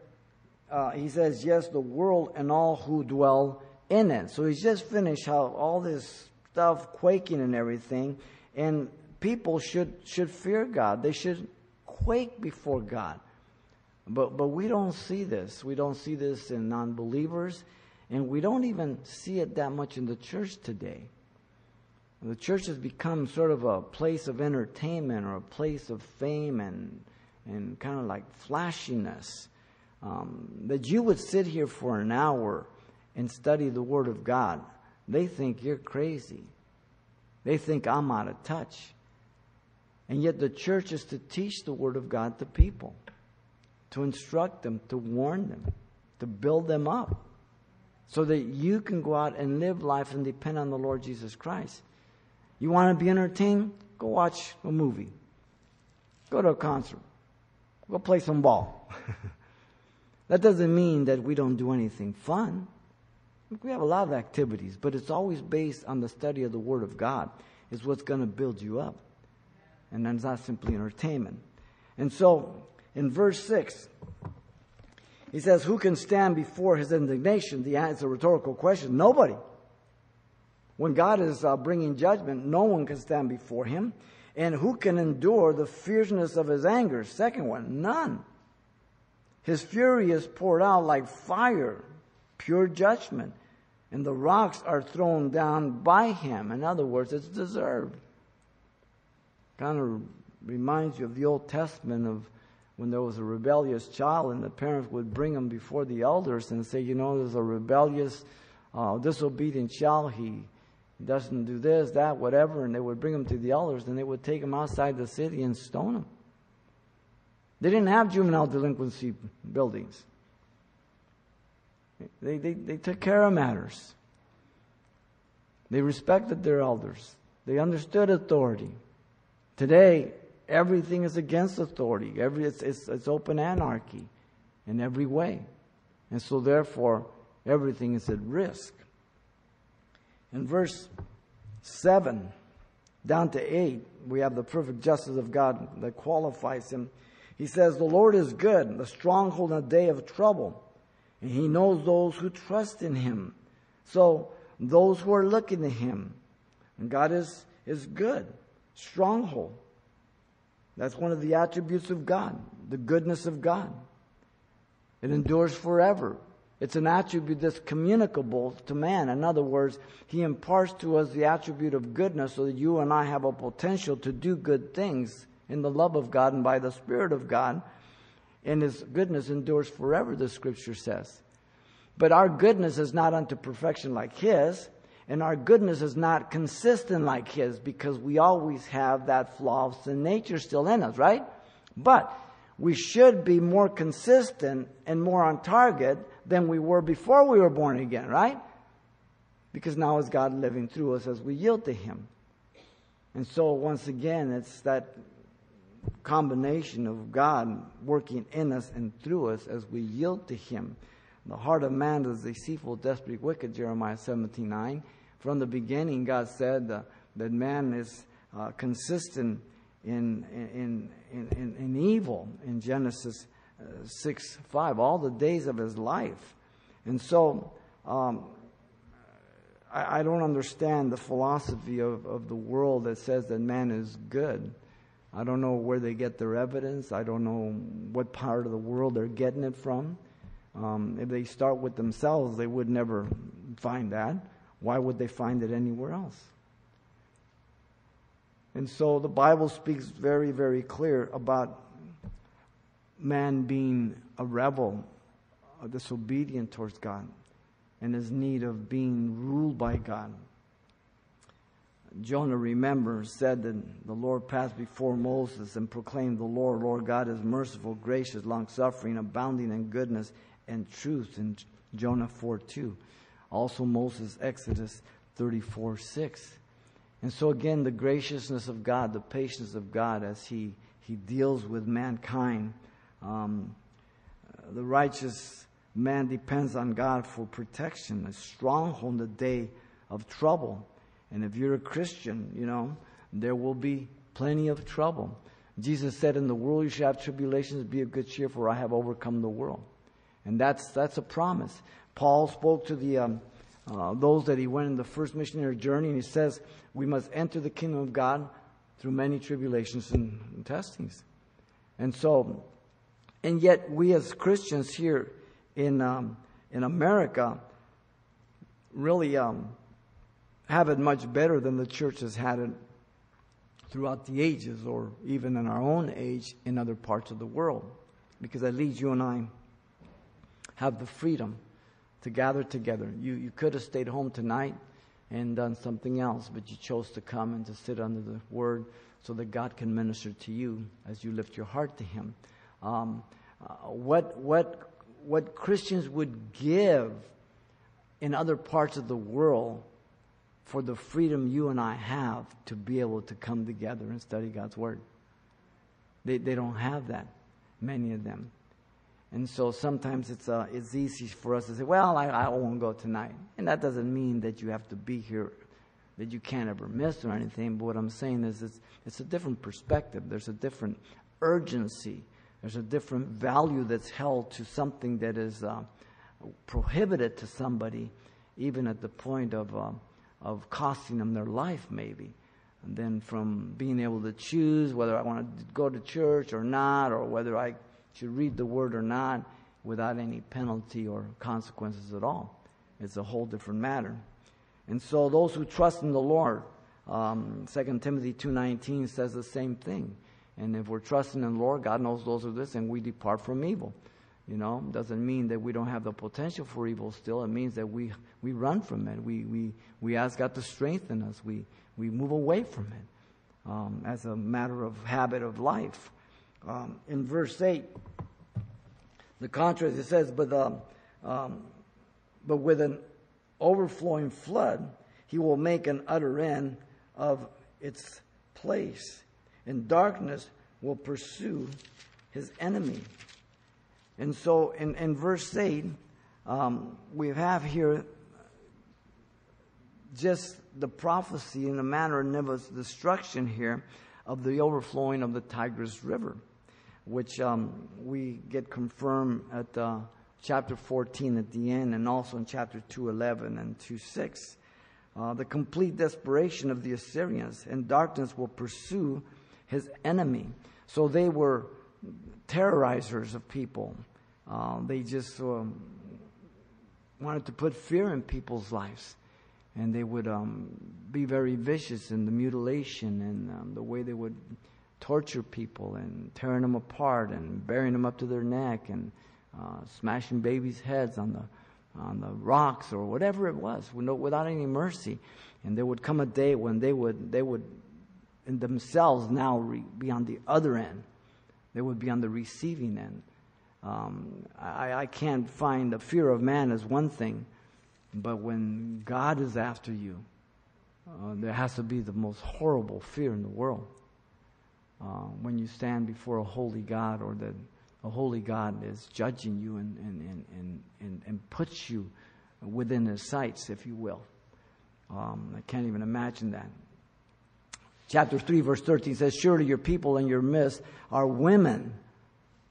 S1: uh, he says, Yes, the world and all who dwell in it. So he's just finished how all this stuff quaking and everything. And people should, should fear God. They should quake before God. But, but we don't see this. We don't see this in non believers. And we don't even see it that much in the church today. The church has become sort of a place of entertainment or a place of fame and, and kind of like flashiness. Um, that you would sit here for an hour and study the Word of God, they think you're crazy. They think I'm out of touch. And yet the church is to teach the Word of God to people, to instruct them, to warn them, to build them up, so that you can go out and live life and depend on the Lord Jesus Christ. You want to be entertained? Go watch a movie. Go to a concert. Go play some ball. that doesn't mean that we don't do anything fun. We have a lot of activities, but it's always based on the study of the Word of God. Is what's going to build you up. And that's not simply entertainment. And so, in verse 6, he says, Who can stand before his indignation? The answer, a rhetorical question. Nobody. When God is uh, bringing judgment, no one can stand before him. And who can endure the fierceness of his anger? Second one, none. His fury is poured out like fire, pure judgment, and the rocks are thrown down by him. In other words, it's deserved. Kind of reminds you of the Old Testament of when there was a rebellious child and the parents would bring him before the elders and say, you know, there's a rebellious, uh, disobedient child. He doesn't do this, that, whatever, and they would bring him to the elders and they would take him outside the city and stone him. They didn't have juvenile delinquency buildings. They, they, they took care of matters. They respected their elders. They understood authority. Today, everything is against authority. Every, it's, it's, it's open anarchy in every way. And so, therefore, everything is at risk. In verse 7 down to 8, we have the perfect justice of God that qualifies him. He says, The Lord is good, the stronghold in a day of trouble, and he knows those who trust in him. So, those who are looking to him, and God is, is good, stronghold. That's one of the attributes of God, the goodness of God. It endures forever. It's an attribute that's communicable to man. In other words, he imparts to us the attribute of goodness so that you and I have a potential to do good things in the love of God and by the Spirit of God. And his goodness endures forever, the scripture says. But our goodness is not unto perfection like his, and our goodness is not consistent like his because we always have that flaw of sin nature still in us, right? But we should be more consistent and more on target than we were before we were born again, right? Because now is God living through us as we yield to Him. And so, once again, it's that combination of God working in us and through us as we yield to Him. The heart of man is deceitful, desperately wicked, Jeremiah 17 9. From the beginning, God said uh, that man is uh, consistent in, in, in, in, evil in Genesis 6 5, all the days of his life. And so, um, I, I, don't understand the philosophy of, of the world that says that man is good. I don't know where they get their evidence. I don't know what part of the world they're getting it from. Um, if they start with themselves, they would never find that. Why would they find it anywhere else? And so the Bible speaks very, very clear about man being a rebel, a disobedient towards God, and his need of being ruled by God. Jonah, remember, said that the Lord passed before Moses and proclaimed, The Lord, Lord God, is merciful, gracious, long suffering, abounding in goodness and truth in Jonah 4 2. Also, Moses, Exodus 34 6. And so, again, the graciousness of God, the patience of God as He, he deals with mankind um, the righteous man depends on God for protection, a stronghold in the day of trouble. And if you're a Christian, you know, there will be plenty of trouble. Jesus said, In the world you shall have tribulations, be of good cheer, for I have overcome the world. And that's, that's a promise. Paul spoke to the, um, uh, those that he went in the first missionary journey, and he says, We must enter the kingdom of God through many tribulations and, and testings. And so, and yet we as Christians here in, um, in America really um, have it much better than the church has had it throughout the ages or even in our own age in other parts of the world. Because at least you and I have the freedom to gather together. You, you could have stayed home tonight and done something else, but you chose to come and to sit under the word so that God can minister to you as you lift your heart to Him. Um, uh, what, what, what Christians would give in other parts of the world for the freedom you and I have to be able to come together and study God's Word. They, they don't have that, many of them. And so sometimes it's, uh, it's easy for us to say, well, I, I won't go tonight. And that doesn't mean that you have to be here, that you can't ever miss or anything. But what I'm saying is it's, it's a different perspective. There's a different urgency. There's a different value that's held to something that is uh, prohibited to somebody, even at the point of, uh, of costing them their life, maybe. And then from being able to choose whether I want to go to church or not, or whether I should read the word or not without any penalty or consequences at all. It's a whole different matter. And so those who trust in the Lord, um, 2 Timothy 2.19 says the same thing. And if we're trusting in the Lord, God knows those of this, and we depart from evil. You know, doesn't mean that we don't have the potential for evil still. It means that we, we run from it. We, we, we ask God to strengthen us. We, we move away from it um, as a matter of habit of life. Um, in verse 8, the contrast, it says, but, um, um, but with an overflowing flood, he will make an utter end of its place, and darkness will pursue his enemy. And so in, in verse 8, um, we have here just the prophecy in the manner of Nineveh's destruction here of the overflowing of the Tigris River which um, we get confirmed at uh, chapter 14 at the end and also in chapter 2.11 and 2.6. Uh, the complete desperation of the Assyrians and darkness will pursue his enemy. So they were terrorizers of people. Uh, they just um, wanted to put fear in people's lives. And they would um, be very vicious in the mutilation and um, the way they would torture people and tearing them apart and burying them up to their neck and uh, smashing babies' heads on the on the rocks or whatever it was, without any mercy. And there would come a day when they would they would themselves now re- be on the other end. They would be on the receiving end. Um, I, I can't find the fear of man as one thing, but when God is after you, uh, there has to be the most horrible fear in the world uh, when you stand before a holy God or that a holy God is judging you and, and, and, and, and puts you within his sights, if you will. Um, I can't even imagine that. Chapter 3, verse 13 says, Surely your people in your midst are women.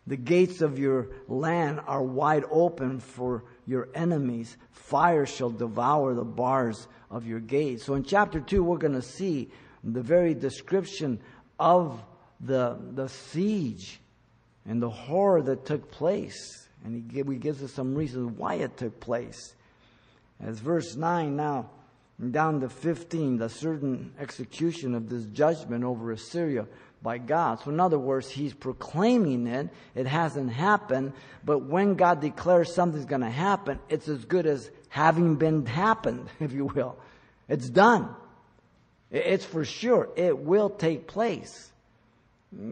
S1: The gates of your land are wide open for your enemies. Fire shall devour the bars of your gates. So in chapter 2, we're going to see the very description of the, the siege and the horror that took place. And he, he gives us some reasons why it took place. As verse 9 now, down to 15, the certain execution of this judgment over Assyria by God. So, in other words, he's proclaiming it. It hasn't happened, but when God declares something's going to happen, it's as good as having been happened, if you will. It's done. It's for sure. It will take place.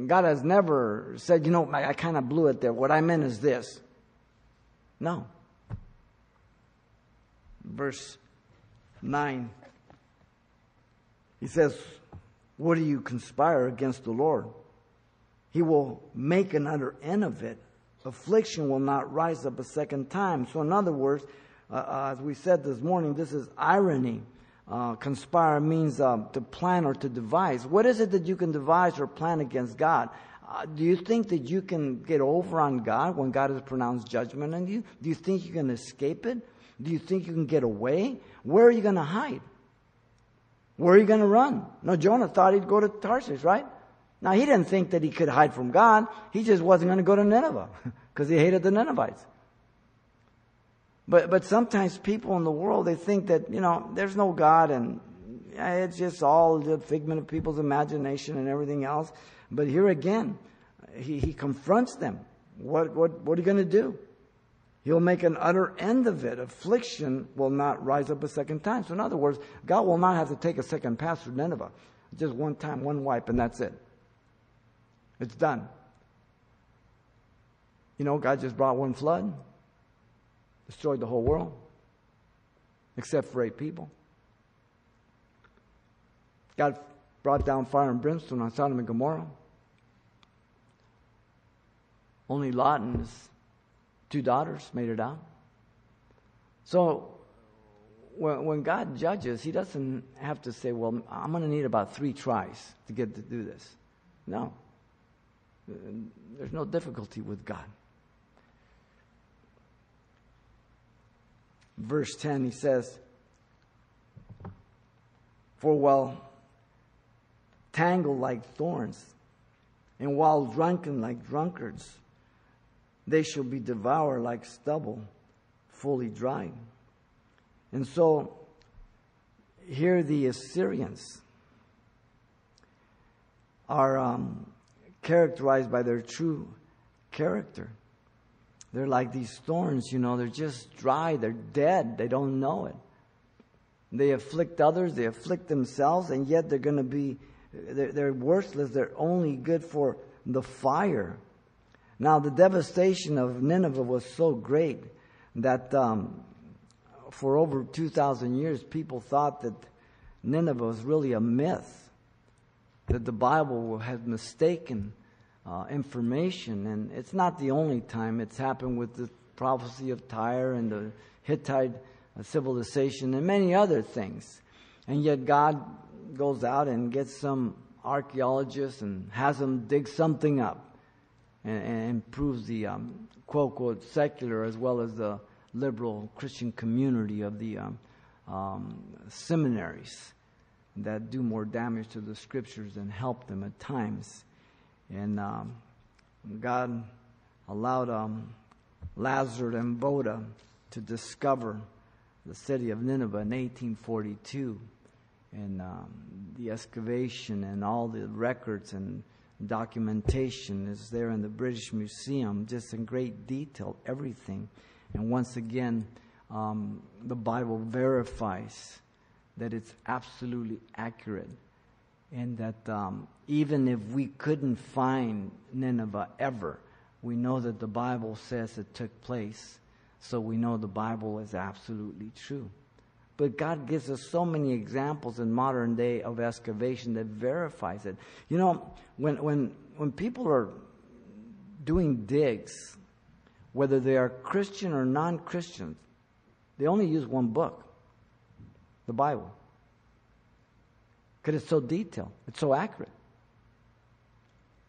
S1: God has never said, you know, I, I kind of blew it there. What I meant is this. No. Verse 9. He says, What do you conspire against the Lord? He will make an utter end of it. Affliction will not rise up a second time. So, in other words, uh, uh as we said this morning, this is irony. Uh, conspire means uh, to plan or to devise. What is it that you can devise or plan against God? Uh, do you think that you can get over on God when God has pronounced judgment on you? Do you think you can escape it? Do you think you can get away? Where are you going to hide? Where are you going to run? No, Jonah thought he'd go to Tarshish, right? Now, he didn't think that he could hide from God. He just wasn't going to go to Nineveh because he hated the Ninevites. But, but sometimes people in the world, they think that, you know, there's no God and it's just all the figment of people's imagination and everything else. But here again, he, he confronts them. What, what, what are you going to do? He'll make an utter end of it. Affliction will not rise up a second time. So, in other words, God will not have to take a second pass through Nineveh. Just one time, one wipe, and that's it. It's done. You know, God just brought one flood, destroyed the whole world, except for eight people. God brought down fire and brimstone on Sodom and Gomorrah. Only Lot and his two daughters made it out. So when, when God judges, He doesn't have to say, well, I'm going to need about three tries to get to do this. No. There's no difficulty with God. Verse 10, he says, For while tangled like thorns, and while drunken like drunkards, they shall be devoured like stubble, fully dried. And so, here the Assyrians are um, characterized by their true character. They're like these thorns, you know, they're just dry, they're dead, they don't know it. They afflict others, they afflict themselves, and yet they're going to be, they're, they're, worthless, they're only good for the fire. Now, the devastation of Nineveh was so great that um, for over 2,000 years, people thought that Nineveh was really a myth that the Bible had mistaken uh, information, and it's not the only time it's happened with the prophecy of Tyre and the Hittite uh, civilization and many other things. And yet God goes out and gets some archaeologists and has them dig something up and, and proves the um, quote quote secular as well as the liberal Christian community of the um, um, seminaries that do more damage to the scriptures than help them at times. And um, God allowed um, Lazarus and Botta to discover the city of Nineveh in 1842. And um, the excavation and all the records and documentation is there in the British Museum, just in great detail, everything. And once again, um, the Bible verifies that it's absolutely accurate and that um, even if we couldn't find Nineveh ever, we know that the Bible says it took place, so we know the Bible is absolutely true. But God gives us so many examples in modern day of excavation that verifies it. You know, when, when, when people are doing digs, whether they are Christian or non Christian, they only use one book the Bible. Because it's so detailed, it's so accurate.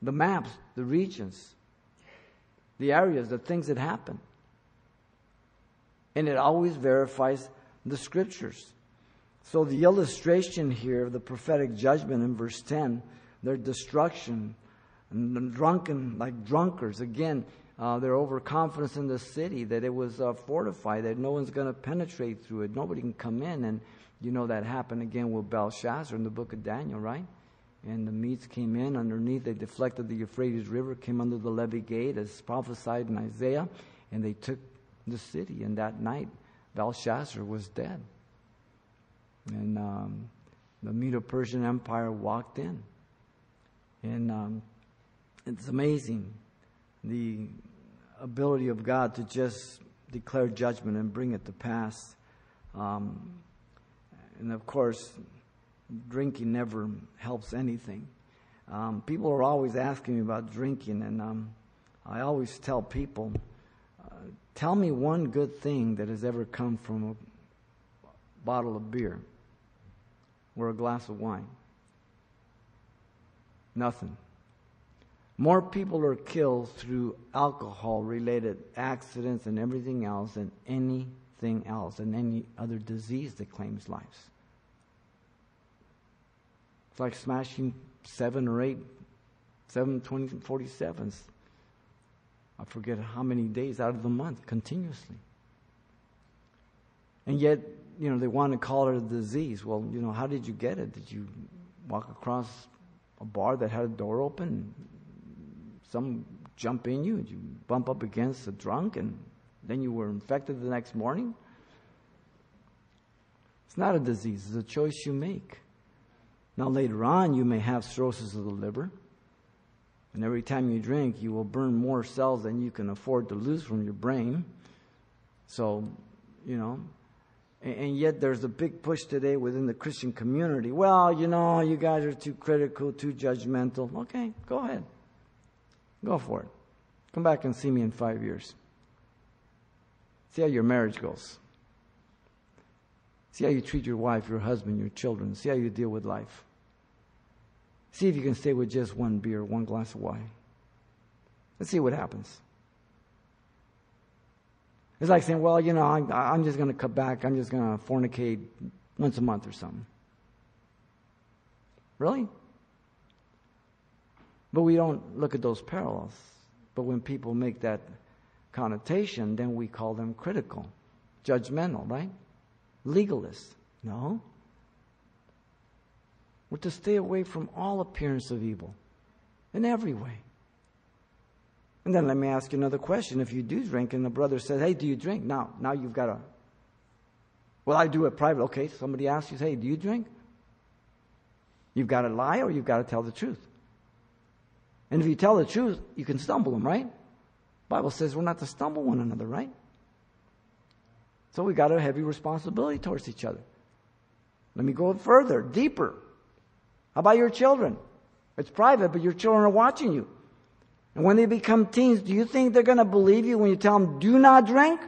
S1: The maps, the regions, the areas, the things that happen. And it always verifies the scriptures. So the illustration here of the prophetic judgment in verse 10, their destruction, and the drunken like drunkards, again, uh, their overconfidence in the city that it was uh, fortified, that no one's going to penetrate through it, nobody can come in. And you know that happened again with Belshazzar in the book of Daniel, right? And the Medes came in underneath, they deflected the Euphrates River, came under the levee gate as prophesied in Isaiah, and they took the city. And that night, Belshazzar was dead. And um, the Medo Persian Empire walked in. And um, it's amazing the ability of God to just declare judgment and bring it to pass. Um, and of course, drinking never helps anything. Um, people are always asking me about drinking, and um, I always tell people, uh, tell me one good thing that has ever come from a bottle of beer or a glass of wine. Nothing. More people are killed through alcohol related accidents and everything else than anything else and any other disease that claims lives. It's like smashing seven or eight, seven, 20, 47s. I forget how many days out of the month continuously. And yet, you know, they want to call it a disease. Well, you know, how did you get it? Did you walk across a bar that had a door open? Some jump in you, you bump up against a drunk, and then you were infected the next morning? It's not a disease, it's a choice you make. Now, later on, you may have cirrhosis of the liver. And every time you drink, you will burn more cells than you can afford to lose from your brain. So, you know, and yet there's a big push today within the Christian community. Well, you know, you guys are too critical, too judgmental. Okay, go ahead. Go for it. Come back and see me in five years. See how your marriage goes. See how you treat your wife, your husband, your children. See how you deal with life. See if you can stay with just one beer, one glass of wine. Let's see what happens. It's like saying, well, you know, I'm, I'm just going to cut back. I'm just going to fornicate once a month or something. Really? But we don't look at those parallels. But when people make that connotation, then we call them critical, judgmental, right? Legalist. No. We're to stay away from all appearance of evil in every way. And then let me ask you another question. If you do drink and the brother says, Hey, do you drink? Now, now you've got to. Well, I do it private. Okay, somebody asks you, Hey, do you drink? You've got to lie or you've got to tell the truth. And if you tell the truth, you can stumble them, right? Bible says we're not to stumble one another, right? So we got a heavy responsibility towards each other. Let me go further, deeper. How about your children? It's private, but your children are watching you. And when they become teens, do you think they're going to believe you when you tell them, do not drink?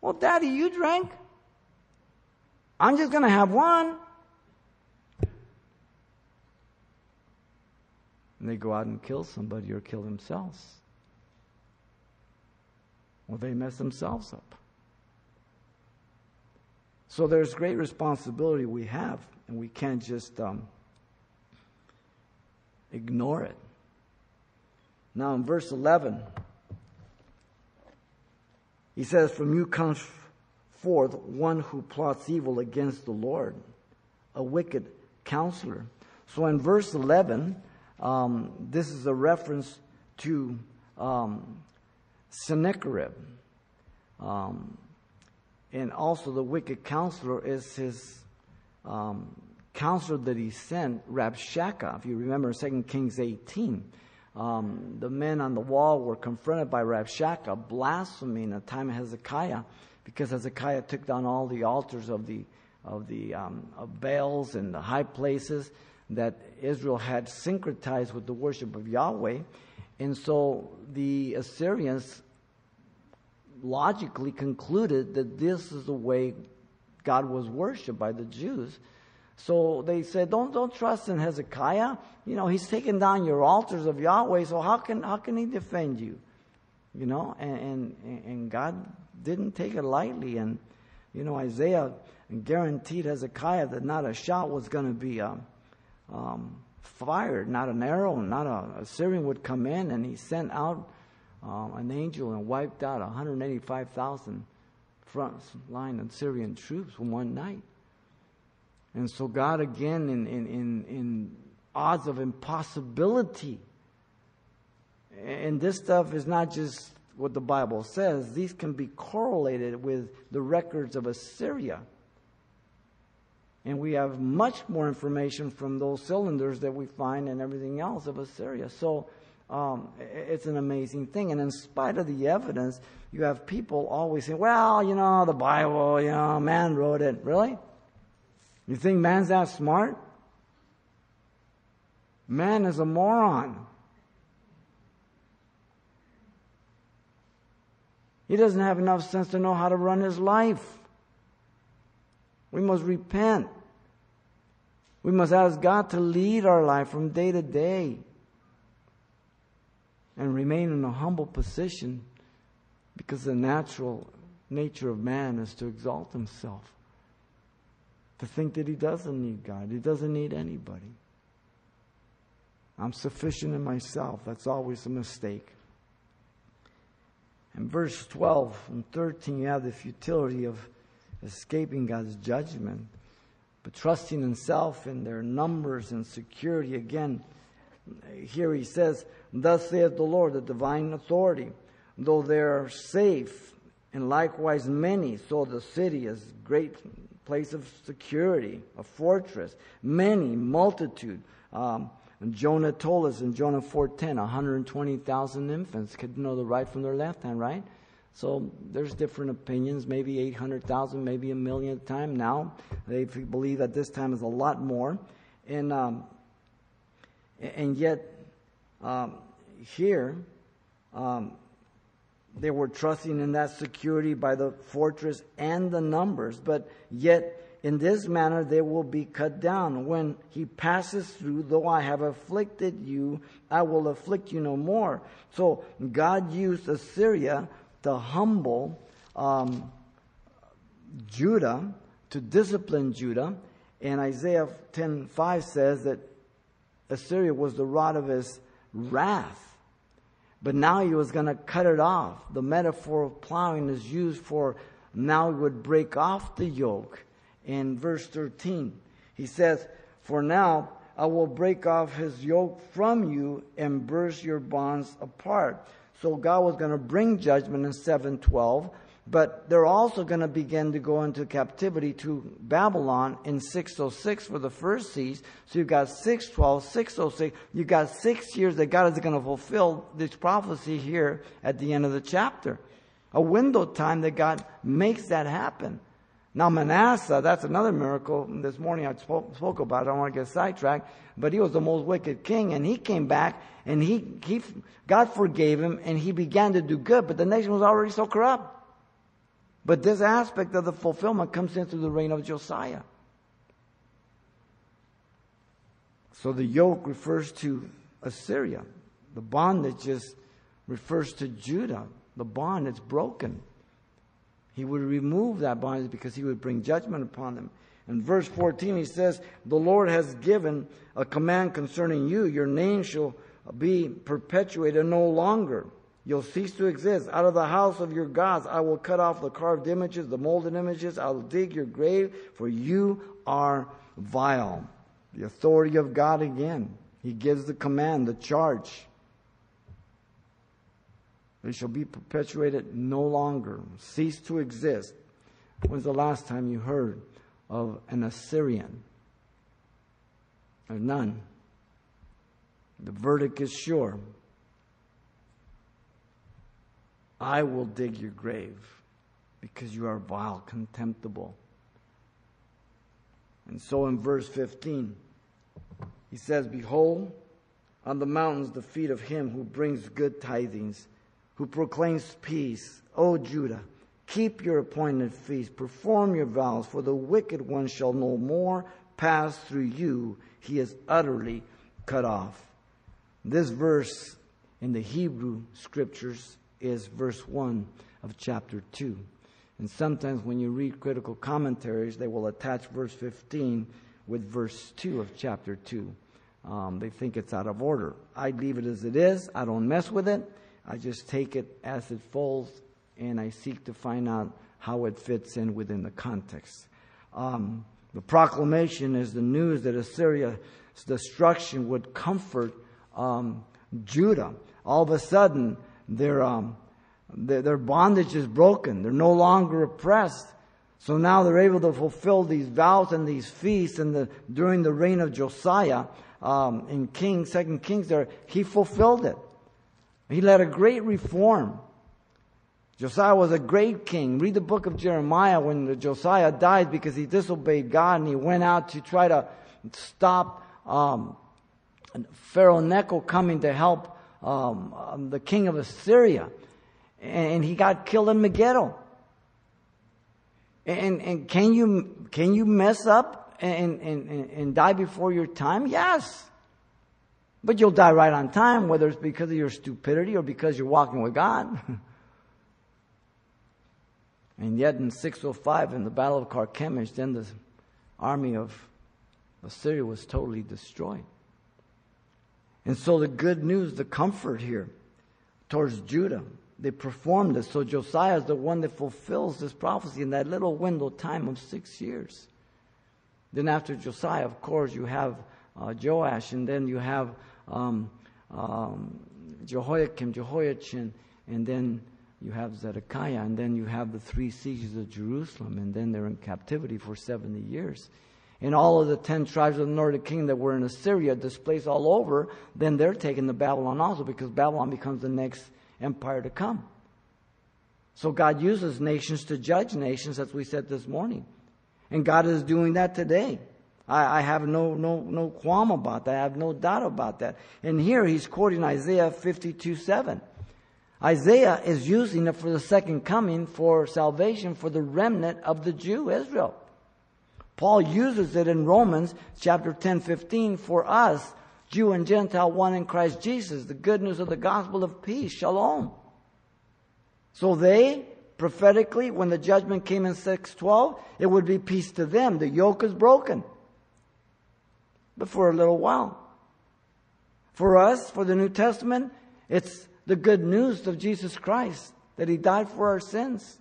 S1: Well, daddy, you drank. I'm just going to have one. And they go out and kill somebody or kill themselves. Well, they mess themselves up. So there's great responsibility we have, and we can't just um, ignore it. Now, in verse 11, he says, From you comes forth one who plots evil against the Lord, a wicked counselor. So in verse 11, um, this is a reference to um, Sennacherib. Um, and also, the wicked counselor is his um, counselor that he sent, Rabshakeh. If you remember 2 Kings 18 um, the men on the wall were confronted by Rabshakeh blaspheming in the time of Hezekiah because Hezekiah took down all the altars of the of the um, of Baals and the high places that Israel had syncretized with the worship of Yahweh, and so the Assyrians logically concluded that this is the way God was worshipped by the Jews. So they said, don't, don't trust in Hezekiah. You know, he's taken down your altars of Yahweh, so how can, how can he defend you? You know, and, and, and God didn't take it lightly. And, you know, Isaiah guaranteed Hezekiah that not a shot was going to be um, um, fired, not an arrow, not a, a Syrian would come in. And he sent out um, an angel and wiped out 185,000 front line Assyrian troops in one night. And so God again in, in, in, in odds of impossibility. And this stuff is not just what the Bible says. These can be correlated with the records of Assyria. And we have much more information from those cylinders that we find and everything else of Assyria. So um, it's an amazing thing. And in spite of the evidence, you have people always saying, well, you know, the Bible, you know, man wrote it. Really? You think man's that smart? Man is a moron. He doesn't have enough sense to know how to run his life. We must repent. We must ask God to lead our life from day to day. and remain in a humble position because the natural nature of man is to exalt himself, to think that he doesn't need God, he doesn't need anybody. I'm sufficient in myself. That's always a mistake. In verse 12 and 13, you have the futility of escaping God's judgment, but trusting in self and their numbers and security. Again, here he says, Thus saith the Lord, the divine authority, though they are safe, and likewise many, so the city is great place of security, a fortress, many, multitude. Um, and Jonah told us in Jonah 4.10, 120,000 infants could know the right from their left hand, right? So there's different opinions, maybe 800,000, maybe a million a time. Now, they believe at this time is a lot more. And, um, and yet, um, here, um, they were trusting in that security by the fortress and the numbers, but yet in this manner they will be cut down. When he passes through, though I have afflicted you, I will afflict you no more. So God used Assyria to humble um, Judah, to discipline Judah. And Isaiah 10:5 says that Assyria was the rod of his wrath. But now he was going to cut it off. The metaphor of plowing is used for now he would break off the yoke in verse 13. He says, For now I will break off his yoke from you and burst your bonds apart. So God was going to bring judgment in 712, but they're also going to begin to go into captivity to Babylon in 606 for the first siege. So you've got 612, 606. You've got six years that God is going to fulfill this prophecy here at the end of the chapter. A window time that God makes that happen. Now Manasseh, that's another miracle. This morning I spoke, spoke about. It. I don't want to get sidetracked, but he was the most wicked king, and he came back, and he, he, God forgave him, and he began to do good. But the nation was already so corrupt. But this aspect of the fulfillment comes into the reign of Josiah. So the yoke refers to Assyria. The bondage just refers to Judah. The bond is broken. He would remove that bondage because he would bring judgment upon them. In verse 14, he says, The Lord has given a command concerning you. Your name shall be perpetuated no longer. You'll cease to exist. Out of the house of your gods, I will cut off the carved images, the molded images. I'll dig your grave, for you are vile. The authority of God again. He gives the command, the charge. They shall be perpetuated no longer, cease to exist. When's the last time you heard of an Assyrian? There's none. The verdict is sure. I will dig your grave because you are vile, contemptible. And so in verse 15, he says, Behold, on the mountains the feet of him who brings good tidings who proclaims peace. O Judah, keep your appointed feast, perform your vows, for the wicked one shall no more pass through you. He is utterly cut off. This verse in the Hebrew scriptures is verse 1 of chapter 2. And sometimes when you read critical commentaries, they will attach verse 15 with verse 2 of chapter 2. Um, they think it's out of order. I leave it as it is. I don't mess with it. I just take it as it falls and I seek to find out how it fits in within the context. Um, the proclamation is the news that Assyria's destruction would comfort um, Judah. All of a sudden, their, um, their, their bondage is broken. They're no longer oppressed. So now they're able to fulfill these vows and these feasts. And the, during the reign of Josiah, um, in King, Second Kings, there he fulfilled it. He led a great reform. Josiah was a great king. Read the book of Jeremiah when Josiah died because he disobeyed God and he went out to try to stop um, Pharaoh Necho coming to help um, um, the king of Assyria. And he got killed in Megiddo. And, and can you, can you mess up and, and, and die before your time? Yes. But you'll die right on time, whether it's because of your stupidity or because you're walking with God. and yet in 605, in the Battle of Carchemish, then the army of Assyria was totally destroyed. And so the good news, the comfort here towards Judah, they performed it. So Josiah is the one that fulfills this prophecy in that little window time of six years. Then after Josiah, of course, you have uh, Joash, and then you have um, um, Jehoiakim, Jehoiachin, and then you have Zedekiah, and then you have the three sieges of Jerusalem, and then they're in captivity for 70 years and all of the ten tribes of the northern kingdom that were in Assyria displaced all over, then they're taken to Babylon also because Babylon becomes the next empire to come. So God uses nations to judge nations, as we said this morning. And God is doing that today. I, I have no, no, no qualm about that. I have no doubt about that. And here he's quoting Isaiah 52 7. Isaiah is using it for the second coming for salvation for the remnant of the Jew, Israel. Paul uses it in Romans chapter 10, 15 for us, Jew and Gentile, one in Christ Jesus, the good news of the gospel of peace, shalom. So they, prophetically, when the judgment came in 612, it would be peace to them. The yoke is broken. But for a little while. For us, for the New Testament, it's the good news of Jesus Christ, that He died for our sins.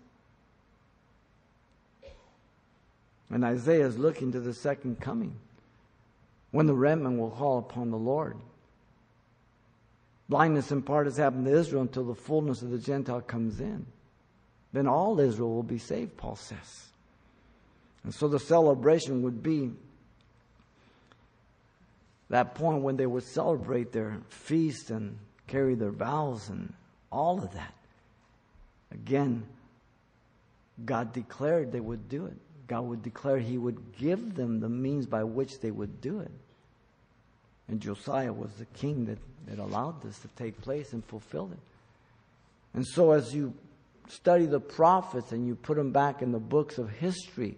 S1: And Isaiah is looking to the second coming when the remnant will call upon the Lord. Blindness in part has happened to Israel until the fullness of the Gentile comes in. Then all Israel will be saved, Paul says. And so the celebration would be that point when they would celebrate their feast and carry their vows and all of that. Again, God declared they would do it. God would declare He would give them the means by which they would do it. And Josiah was the king that, that allowed this to take place and fulfilled it. And so, as you study the prophets and you put them back in the books of history,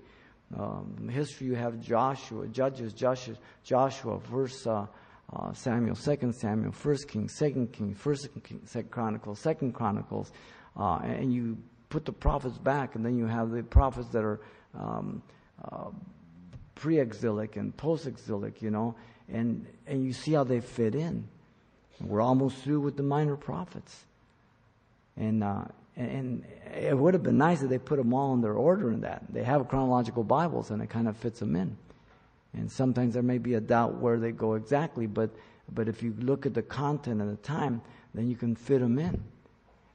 S1: um, history you have Joshua, Judges, Joshua, Joshua First uh, uh, Samuel, Second Samuel, First Kings, Second Kings, First Second Chronicles, Second Chronicles, uh, and you put the prophets back, and then you have the prophets that are um, uh, pre-exilic and post-exilic, you know, and and you see how they fit in. We're almost through with the minor prophets, and uh, and it would have been nice if they put them all in their order in that. They have chronological Bibles, and it kind of fits them in. And sometimes there may be a doubt where they go exactly, but but if you look at the content and the time, then you can fit them in.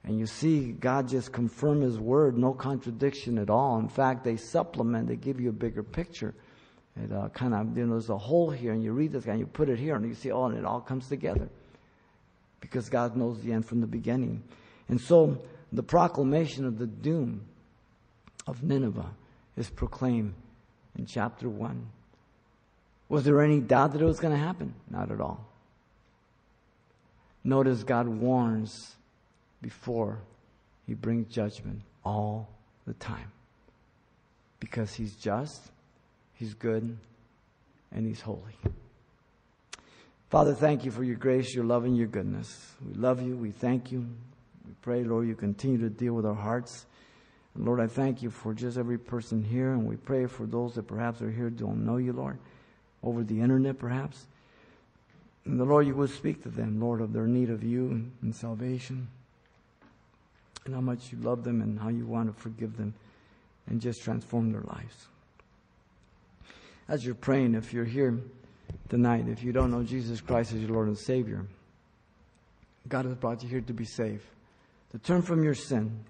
S1: And you see God just confirm His word, no contradiction at all. In fact, they supplement, they give you a bigger picture. It uh, kind of, you know, there's a hole here, and you read this and you put it here, and you see, oh, and it all comes together. Because God knows the end from the beginning. And so, the proclamation of the doom of Nineveh is proclaimed in chapter 1. Was there any doubt that it was going to happen? Not at all. Notice God warns before he brings judgment all the time. Because he's just, he's good, and he's holy. Father, thank you for your grace, your love, and your goodness. We love you. We thank you. We pray, Lord, you continue to deal with our hearts. And Lord, I thank you for just every person here, and we pray for those that perhaps are here don't know you, Lord, over the internet perhaps. And the Lord, you would speak to them, Lord, of their need of you and salvation and how much you love them and how you want to forgive them and just transform their lives. As you're praying, if you're here tonight, if you don't know Jesus Christ as your Lord and Savior, God has brought you here to be saved, to turn from your sin.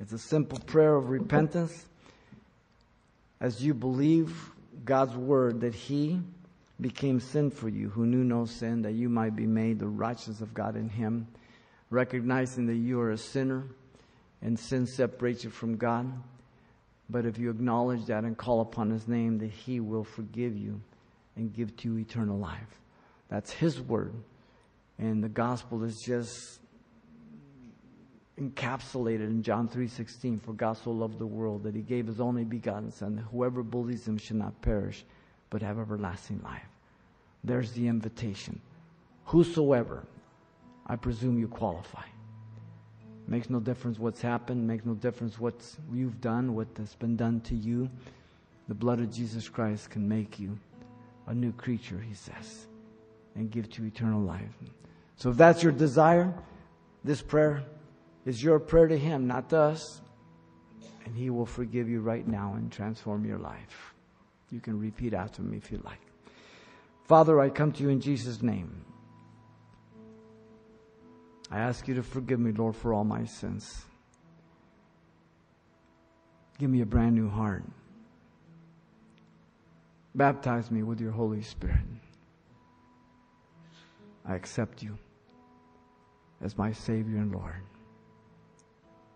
S1: It's a simple prayer of repentance as you believe God's word that He became sin for you, who knew no sin, that you might be made the righteousness of God in Him, recognizing that you are a sinner and sin separates you from God. But if you acknowledge that and call upon His name, that He will forgive you and give to you eternal life. That's His word. And the gospel is just encapsulated in John 3:16 for God so loved the world that he gave his only begotten son whoever believes him should not perish but have everlasting life there's the invitation whosoever, I presume you qualify. Makes no difference what's happened, makes no difference what you've done, what has been done to you. The blood of Jesus Christ can make you a new creature, he says, and give to eternal life. So if that's your desire, this prayer is your prayer to him, not to us. And he will forgive you right now and transform your life. You can repeat after me if you like. Father, I come to you in Jesus' name. I ask you to forgive me, Lord, for all my sins. Give me a brand new heart. Baptize me with your Holy Spirit. I accept you as my Savior and Lord.